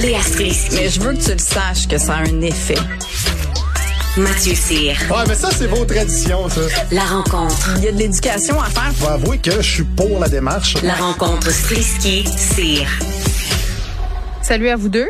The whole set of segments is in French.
Léa Strisky. Mais je veux que tu le saches que ça a un effet. Mathieu Cyr. Ouais, mais ça, c'est vos traditions, ça. La rencontre. Il y a de l'éducation à faire. Faut avouer que je suis pour la démarche. La rencontre Strisky-Cyr. Salut à vous deux.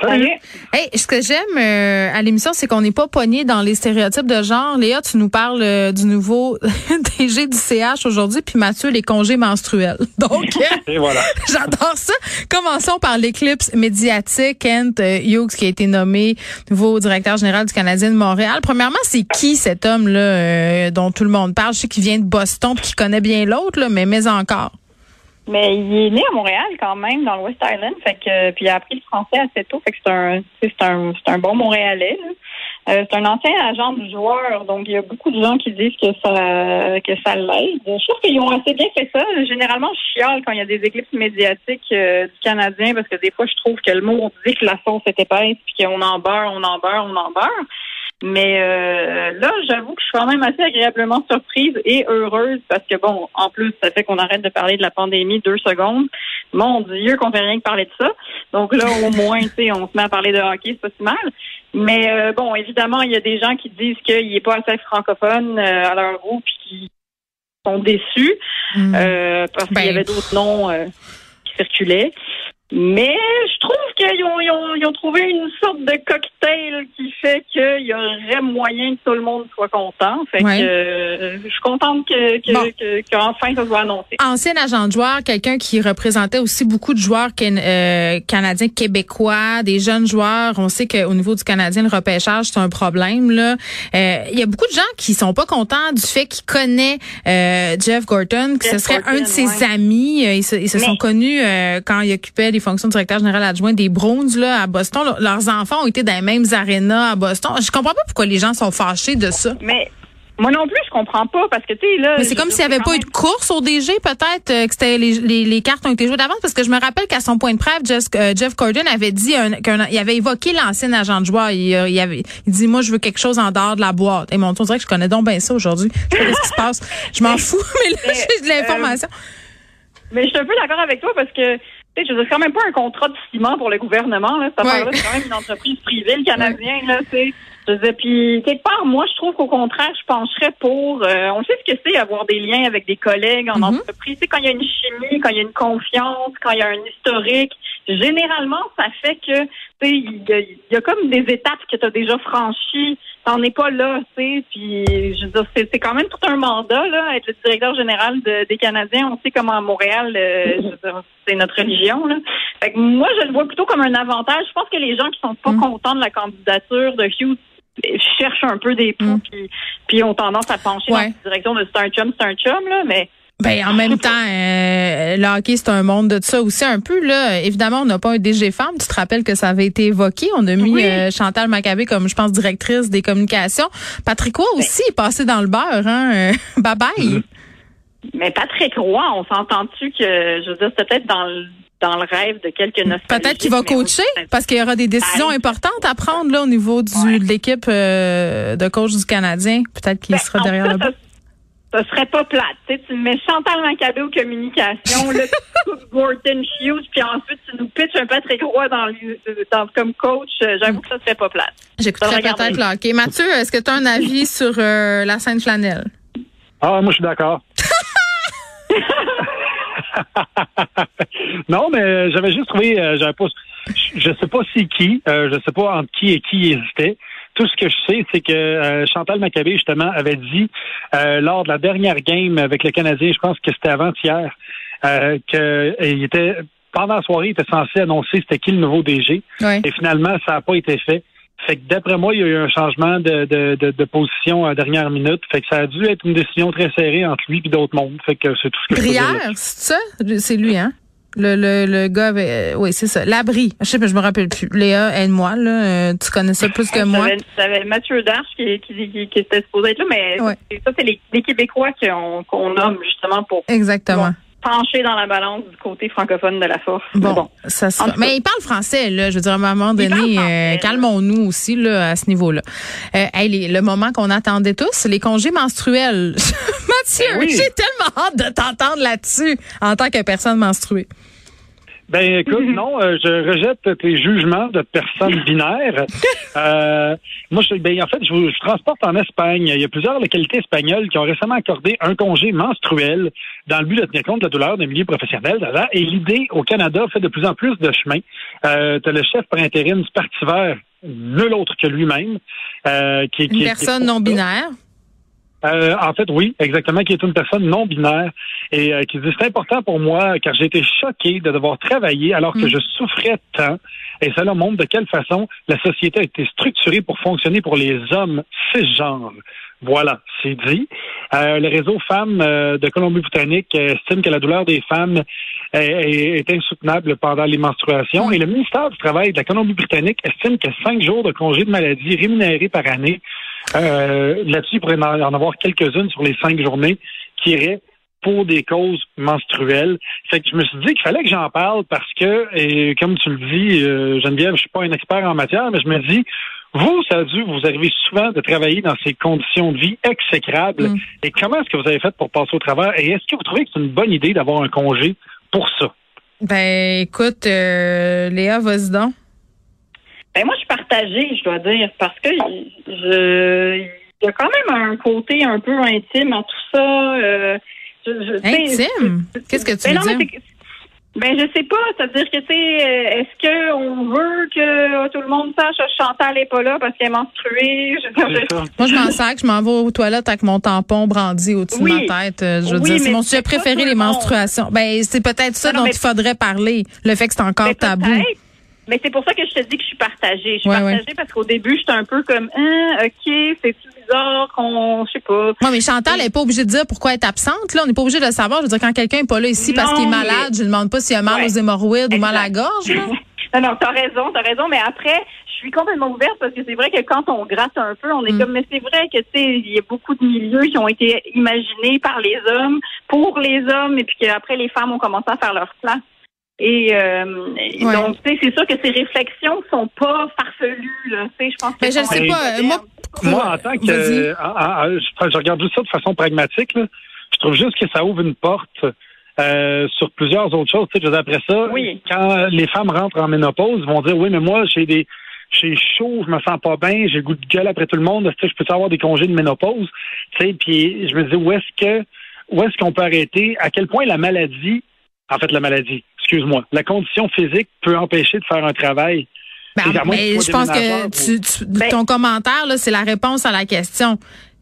Salut. Hey, ce que j'aime euh, à l'émission, c'est qu'on n'est pas pogné dans les stéréotypes de genre. Léa, tu nous parles euh, du nouveau DG du CH aujourd'hui, puis Mathieu, les congés menstruels. Donc, Et voilà. j'adore ça. Commençons par l'éclipse médiatique. Kent euh, Hughes, qui a été nommé nouveau directeur général du Canadien de Montréal. Premièrement, c'est qui cet homme-là euh, dont tout le monde parle? Je sais qu'il vient de Boston, puis qu'il connaît bien l'autre, là, mais mais encore. Mais il est né à Montréal quand même, dans le West Island, fait que puis il a appris le français assez tôt, fait que c'est un c'est un c'est un bon Montréalais. Euh, c'est un ancien agent du joueur, donc il y a beaucoup de gens qui disent que ça que ça l'aide. Je trouve qu'ils ont assez bien fait ça. Généralement, je chiale quand il y a des éclipses médiatiques euh, du Canadien parce que des fois, je trouve que le mot on dit que la sauce est épaisse puis qu'on en beurre, on en beurre, on en beurre. Mais euh, là, j'avoue que je suis quand même assez agréablement surprise et heureuse parce que bon, en plus, ça fait qu'on arrête de parler de la pandémie deux secondes. Mon Dieu, qu'on fait rien que parler de ça. Donc là, au moins, tu sais, on se met à parler de hockey, c'est pas si mal. Mais euh, bon, évidemment, il y a des gens qui disent qu'il n'est pas assez francophone euh, à leur goût puis qui sont déçus Mm. euh, parce Ben, qu'il y avait d'autres noms euh, qui circulaient. Mais je trouve qu'ils ont, ils ont, ils ont trouvé une sorte de cocktail qui fait qu'il y aurait moyen que tout le monde soit content. Fait Ouais. que euh, je suis contente que, que, Bon. que- qu'enfin ça soit annoncé. ancien agent de joueur, quelqu'un qui représentait aussi beaucoup de joueurs can- euh, canadiens québécois, des jeunes joueurs. On sait qu'au niveau du Canadien, le repêchage, c'est un problème. Là, Euh, Il y a beaucoup de gens qui sont pas contents du fait qu'ils connaissent euh, Jeff Gorton, que ce serait un de ses ouais. amis. Ils se, ils se Mais- sont connus quand il occupait les fonctions de directeur général adjoint des Browns là, à Boston. Leur- Leurs enfants ont été dans les mêmes arénas à Boston. Je comprends pas pourquoi les gens sont fâchés de ça. Mais moi non plus, je comprends pas parce que tu sais là. Mais c'est comme s'il n'y avait pas eu de course au DG, peut-être, euh, que c'était les, les, les cartes ont été jouées d'avance, parce que je me rappelle qu'à son point de preuve, Jeff, euh, Jeff Gordon avait dit un- qu'un- il avait évoqué l'ancien agent de joueur. Il, euh, il avait, il dit, moi, je veux quelque chose en dehors de la boîte. Et mon tour, on dirait que je connais donc bien ça aujourd'hui. Je sais pas ce qui se passe. Je m'en fous, mais là, j'ai de l'information. Mais je suis un peu d'accord avec toi parce que je veux dire, c'est quand même pas un contrat de ciment pour le gouvernement. Là. Cette Ouais. c'est quand même une entreprise privée, le Canadien. Là, tu sais. je veux dire, puis quelque part, moi, je trouve qu'au contraire, je pencherais pour. euh, on sait ce que c'est avoir des liens avec des collègues en Mhm. entreprise. Tu sais, quand il y a une chimie, quand il y a une confiance, quand il y a un historique, généralement, ça fait que sais, il y, y a comme des étapes que tu as déjà franchies. T'en es pas là, tu sais. Puis, je veux dire, c'est, c'est quand même tout un mandat, là, être le directeur général de- des Canadiens. On sait comment à Montréal, euh, je veux dire, c'est notre religion, là. Fait que moi, je le vois plutôt comme un avantage. Je pense que les gens qui sont pas Mm. contents de la candidature de Hughes cherchent un peu des poux, Mm. puis, puis ont tendance à pencher Ouais. dans la direction de c'est un chum, c'est un chum, là. Mais Ben, en même temps, euh, le hockey, c'est un monde de ça aussi un peu. Là. Évidemment, on n'a pas un DG femme. Tu te rappelles que ça avait été évoqué. On a mis Oui. euh, Chantal Maccabé comme, je pense, directrice des communications. Patrick Roy aussi est passé dans le beurre. Hein? Euh, bye bye. Mais Patrick Roy, on s'entend-tu que, je veux dire, c'était peut-être dans le, dans le rêve de quelques. Peut-être qu'il va coacher oui, parce qu'il y aura des décisions Ah, importantes à prendre là au niveau du, Ouais. de l'équipe euh, de coach du Canadien. Peut-être qu'il Ben, sera derrière le cas, Ça serait pas plate. Tu, sais, tu mets Chantal Maccabé aux communications, là, tu coupes Gordon Hughes, puis ensuite tu nous pitches un Patrick Roy dans, le- dans- comme coach. Euh, J'avoue que ça serait pas plate. J'écouterai faudrait peut-être le hockey. Mathieu, est-ce que tu as un avis sur euh, la scène flanelle? Ah, moi, je suis d'accord. non, mais j'avais juste trouvé, euh, j'avais pas, je sais pas c'est qui, euh, je sais pas entre qui et qui hésitait. Tout ce que je sais, c'est que euh, Chantal Maccabé, justement, avait dit euh, lors de la dernière game avec le Canadien, je pense que c'était avant-hier, euh, qu'il était, pendant la soirée, il était censé annoncer c'était qui le nouveau DG. Oui. Et finalement, ça n'a pas été fait. Fait que d'après moi, il y a eu un changement de, de, de, de position à la dernière minute. Fait que ça a dû être une décision très serrée entre lui et d'autres mondes. Fait que c'est tout ce que Brière, c'est ça? C'est lui, hein? Le, le, le gars, avait- euh, oui, c'est ça. L'abri. Je sais pas, je me rappelle plus. Léa, aide-moi, là. euh, tu connais ça plus que moi. J'avais- Mathieu Darche qui, qui, qui, qui était supposé être là, mais Ouais. c'est- ça, c'est les, les Québécois qu'on qu'on nomme justement pour Exactement. pencher dans la balance du côté francophone de la force. Mais Bon, bon. ça sera- Mais il parle français, là. Je veux dire, à un moment donné, euh, calmons-nous aussi, là, à ce niveau-là. Euh, hey, les- le moment qu'on attendait tous, les congés menstruels. Ben oui. j'ai tellement hâte de t'entendre là-dessus en tant que personne menstruée. Ben écoute, non, euh, je rejette tes jugements de personnes binaires. Euh, moi, je, ben, en fait, je, vous- je transporte en Espagne. Il y a plusieurs localités espagnoles qui ont récemment accordé un congé menstruel dans le but de tenir compte de la douleur des milieux professionnels. Et l'idée au Canada fait de plus en plus de chemin. Euh, tu as le chef par intérim du Parti vert, nul autre que lui-même. euh, qui, qui- Une personne qui- non binaire. Euh, en fait, oui, exactement, qui est une personne non binaire et euh, qui dit c'est important pour moi car j'ai été choqué de devoir travailler alors que Mm. je souffrais tant. Et cela montre de quelle façon la société a été structurée pour fonctionner pour les hommes cisgenres. Voilà, c'est dit. Euh, le réseau Femmes euh, de Colombie-Britannique euh, estime que la douleur des femmes est, est- est insoutenable pendant les menstruations. Et le ministère du Travail de la Colombie-Britannique estime que cinq jours de congé de maladie rémunérés par année euh, Là-dessus, il pourrait en en avoir quelques-unes sur les cinq journées qui iraient pour des causes menstruelles. Fait que je me suis dit qu'il fallait que j'en parle parce que, et comme tu le dis, euh, Geneviève, je suis pas un expert en matière, mais je me dis, vous, ça a dû vous arriver souvent de travailler dans ces conditions de vie exécrables. Mm. Et comment est-ce que vous avez fait pour passer au travers? Et est-ce que vous trouvez que c'est une bonne idée d'avoir un congé pour ça? Ben, écoute, euh, Léa, vas-y donc. Ben, moi, je suis partagée, je dois dire, parce que je, il y a quand même un côté un peu intime à tout ça. euh, je- je- Intime? Qu'est-ce que tu Ben veux non, mais dire? que- ben je sais pas, c'est-à-dire que tu sais, euh, est-ce que on veut que tout le monde sache que Chantal n'est pas là parce qu'elle est menstruée? Je. Moi, je m'en sac, je m'en vais aux toilettes avec mon tampon brandi au-dessus Oui. de ma tête. Euh, Je veux Oui, dire, c'est mon sujet préféré, les menstruations. Ben, c'est peut-être ça Non, dont mais- il faudrait parler. Le fait que c'est encore Ben, tabou. Mais c'est pour ça que je te dis que je suis partagée. Je suis Ouais, partagée parce qu'au début, j'étais un peu comme, ah, ok, c'est bizarre qu'on, je sais pas. Moi, mais Chantal n'est pas obligée de dire pourquoi elle est absente. Là, on n'est pas obligé de le savoir. Je veux dire, quand quelqu'un n'est pas là ici parce qu'il est mais- malade, je ne demande pas s'il a mal Ouais. aux hémorroïdes ou mal à la gorge. là. Non, non, t'as raison, t'as raison, mais après, je suis complètement ouverte parce que c'est vrai que quand on gratte un peu, on est Mm. comme, mais c'est vrai que, tu sais, il y a beaucoup de milieux qui ont été imaginés par les hommes, pour les hommes, et puis qu'après, les femmes ont commencé à faire leur place. Et, euh, et Ouais. donc, tu sais, c'est sûr que ces réflexions sont pas farfelues, là, tu sais, je pense que... Ben, je ne sais pas. Moi, Moi, en tant que, euh, en- en- je, je regarde juste ça de façon pragmatique. là. Je trouve juste que ça ouvre une porte euh, sur plusieurs autres choses. Tu sais, je veux dire, après ça, Oui. quand les femmes rentrent en ménopause, ils vont dire oui, mais moi, j'ai des j'ai chaud, je me sens pas bien, j'ai le goût de gueule après tout le monde. Tu sais, je peux avoir des congés de ménopause? Tu sais, puis je me dis où est-ce que où est-ce qu'on peut arrêter? À quel point la maladie, en fait, la maladie, excuse-moi, la condition physique peut empêcher de faire un travail. Ben, mais je pense que tu, tu- Ben- ton commentaire, là, c'est la réponse à la question.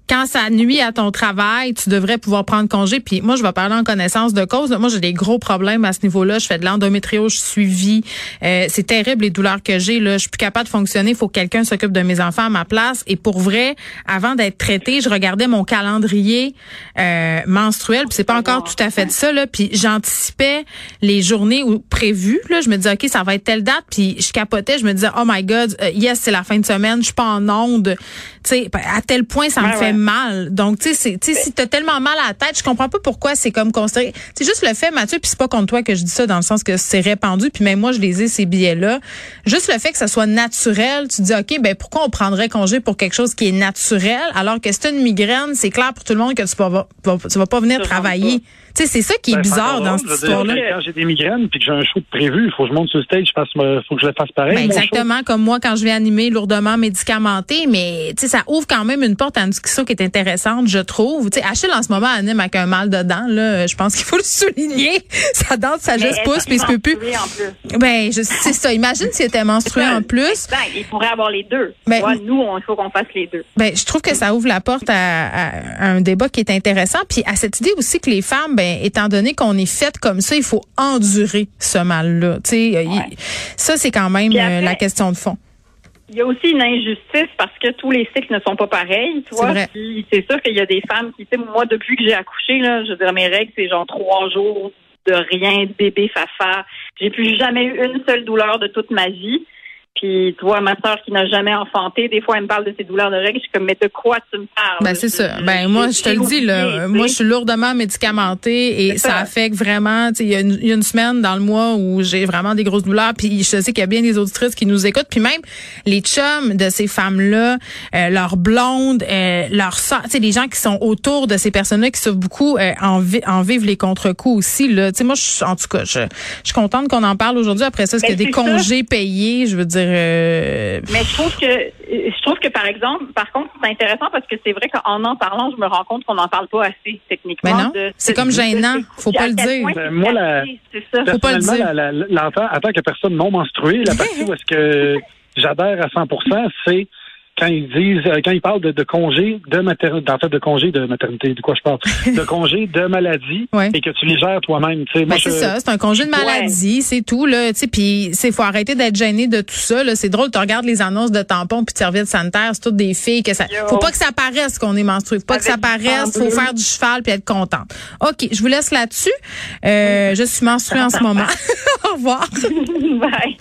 Quand ça nuit à ton travail, tu devrais pouvoir prendre congé. Puis moi, je vais parler en connaissance de cause. Moi, j'ai des gros problèmes à ce niveau-là. Je fais de l'endométriose, je suis suivie. Euh, c'est terrible les douleurs que j'ai. Là, je suis plus capable de fonctionner. Il faut que quelqu'un s'occupe de mes enfants à ma place. Et pour vrai, avant d'être traitée, je regardais mon calendrier euh, menstruel. Puis c'est pas encore tout à fait ça. Là. Puis j'anticipais les journées où, prévues. Là, je me disais ok, ça va être telle date. Puis je capotais. Je me disais oh my god, euh, yes, c'est la fin de semaine. Je suis pas en onde. Sais, à tel point ça me Ouais, fait mal. Donc, tu sais, si t'as tellement mal à la tête, je comprends pas pourquoi c'est comme considéré. C'est juste le fait, Mathieu, puis c'est pas contre toi que je dis ça, dans le sens que c'est répandu, puis même moi, je les ai, ces billets-là. Juste le fait que ça soit naturel, tu dis, OK, ben pourquoi on prendrait congé pour quelque chose qui est naturel, alors que c'est une migraine, c'est clair pour tout le monde que tu vas, vas- tu vas pas venir travailler. Tu sais, c'est ça qui est Ben, bizarre dans cette histoire-là. Quand j'ai des migraines puis que j'ai un show de prévu, il faut que je monte sur le stage, je fasse, me- faut que je le fasse pareil. Ben, show. exactement, comme moi quand je vais animer lourdement médicamenté, mais tu sais ça ouvre quand même une porte à une discussion qui est intéressante, je trouve. Tu sais Achille en ce moment anime avec un mal de dents là, je pense qu'il faut le souligner. Sa dent de sagesse Mais pousse puis il se peut plus. menstruée en plus. Ben c'est ça, imagine s'il était menstrué en plus. Il pourrait avoir les deux. Ben, nous, on- il faut qu'on fasse les deux. Ben, je trouve que ça ouvre la porte à, à un débat qui est intéressant, puis à cette idée aussi que les femmes, ben, étant donné qu'on est faites comme ça, il faut endurer ce mal-là. Ça c'est quand même euh, après- la question de fond. Il y a aussi une injustice parce que tous les cycles ne sont pas pareils, tu C'est vois. sûr qu'il y a des femmes qui, tu sais, moi, depuis que j'ai accouché, là, je veux dire, mes règles, c'est genre trois jours de rien, de bébé fafa. J'ai plus jamais eu une seule douleur de toute ma vie. Puis, tu vois, ma soeur qui n'a jamais enfanté, des fois, elle me parle de ses douleurs de règles. Je suis comme, mais de quoi tu me parles? Ben c'est ça. Ben moi je te le dis là, moi je suis lourdement médicamentée et ça ça. affecte vraiment. tu sais, Il y, a une- y a une semaine dans le mois où j'ai vraiment des grosses douleurs. Puis je sais qu'il y a bien des auditrices qui nous écoutent. Puis même les chums de ces femmes-là, euh, leurs blondes, euh, leurs sais les gens qui sont autour de ces personnes-là qui souffrent beaucoup euh, en, vi- en vivent les contre-coups aussi. Là, tu sais moi je, en tout cas je, je suis contente qu'on en parle aujourd'hui. Après ça, est-ce Ben, qu'il y a des c'est ça. congés payés? Je veux dire. Euh, Mais je trouve que je trouve que par exemple, par contre, c'est intéressant parce que c'est vrai qu'en en parlant, je me rends compte qu'on n'en parle pas assez techniquement. Mais non, de- c'est comme gênant. de- Faut pas le dire. Ben, moi, la-. Faut pas le dire. la- la- l'enfant, en tant que personne non menstruée, la partie où est-ce que j'adhère à 100 c'est quand ils disent, euh, quand ils parlent de, de congé de maternité, en fait, de congé de maternité, de quoi je parle, de congé de maladie, Ouais. et que tu les gères toi-même. Tu sais, Ben, moi, c'est ça, c'est un congé de maladie, c'est tout là, tu sais puis c'est faut arrêter d'être gêné de tout ça là, c'est drôle, tu regardes les annonces de tampons puis de serviettes sanitaires, c'est toutes des filles que ça Yo. faut pas que ça paraisse qu'on est menstrué, faut pas que ça paraisse, faut faire du cheval puis être contente. OK, je vous laisse là-dessus. Euh, je suis menstruée en ce moment. Au revoir. Bye.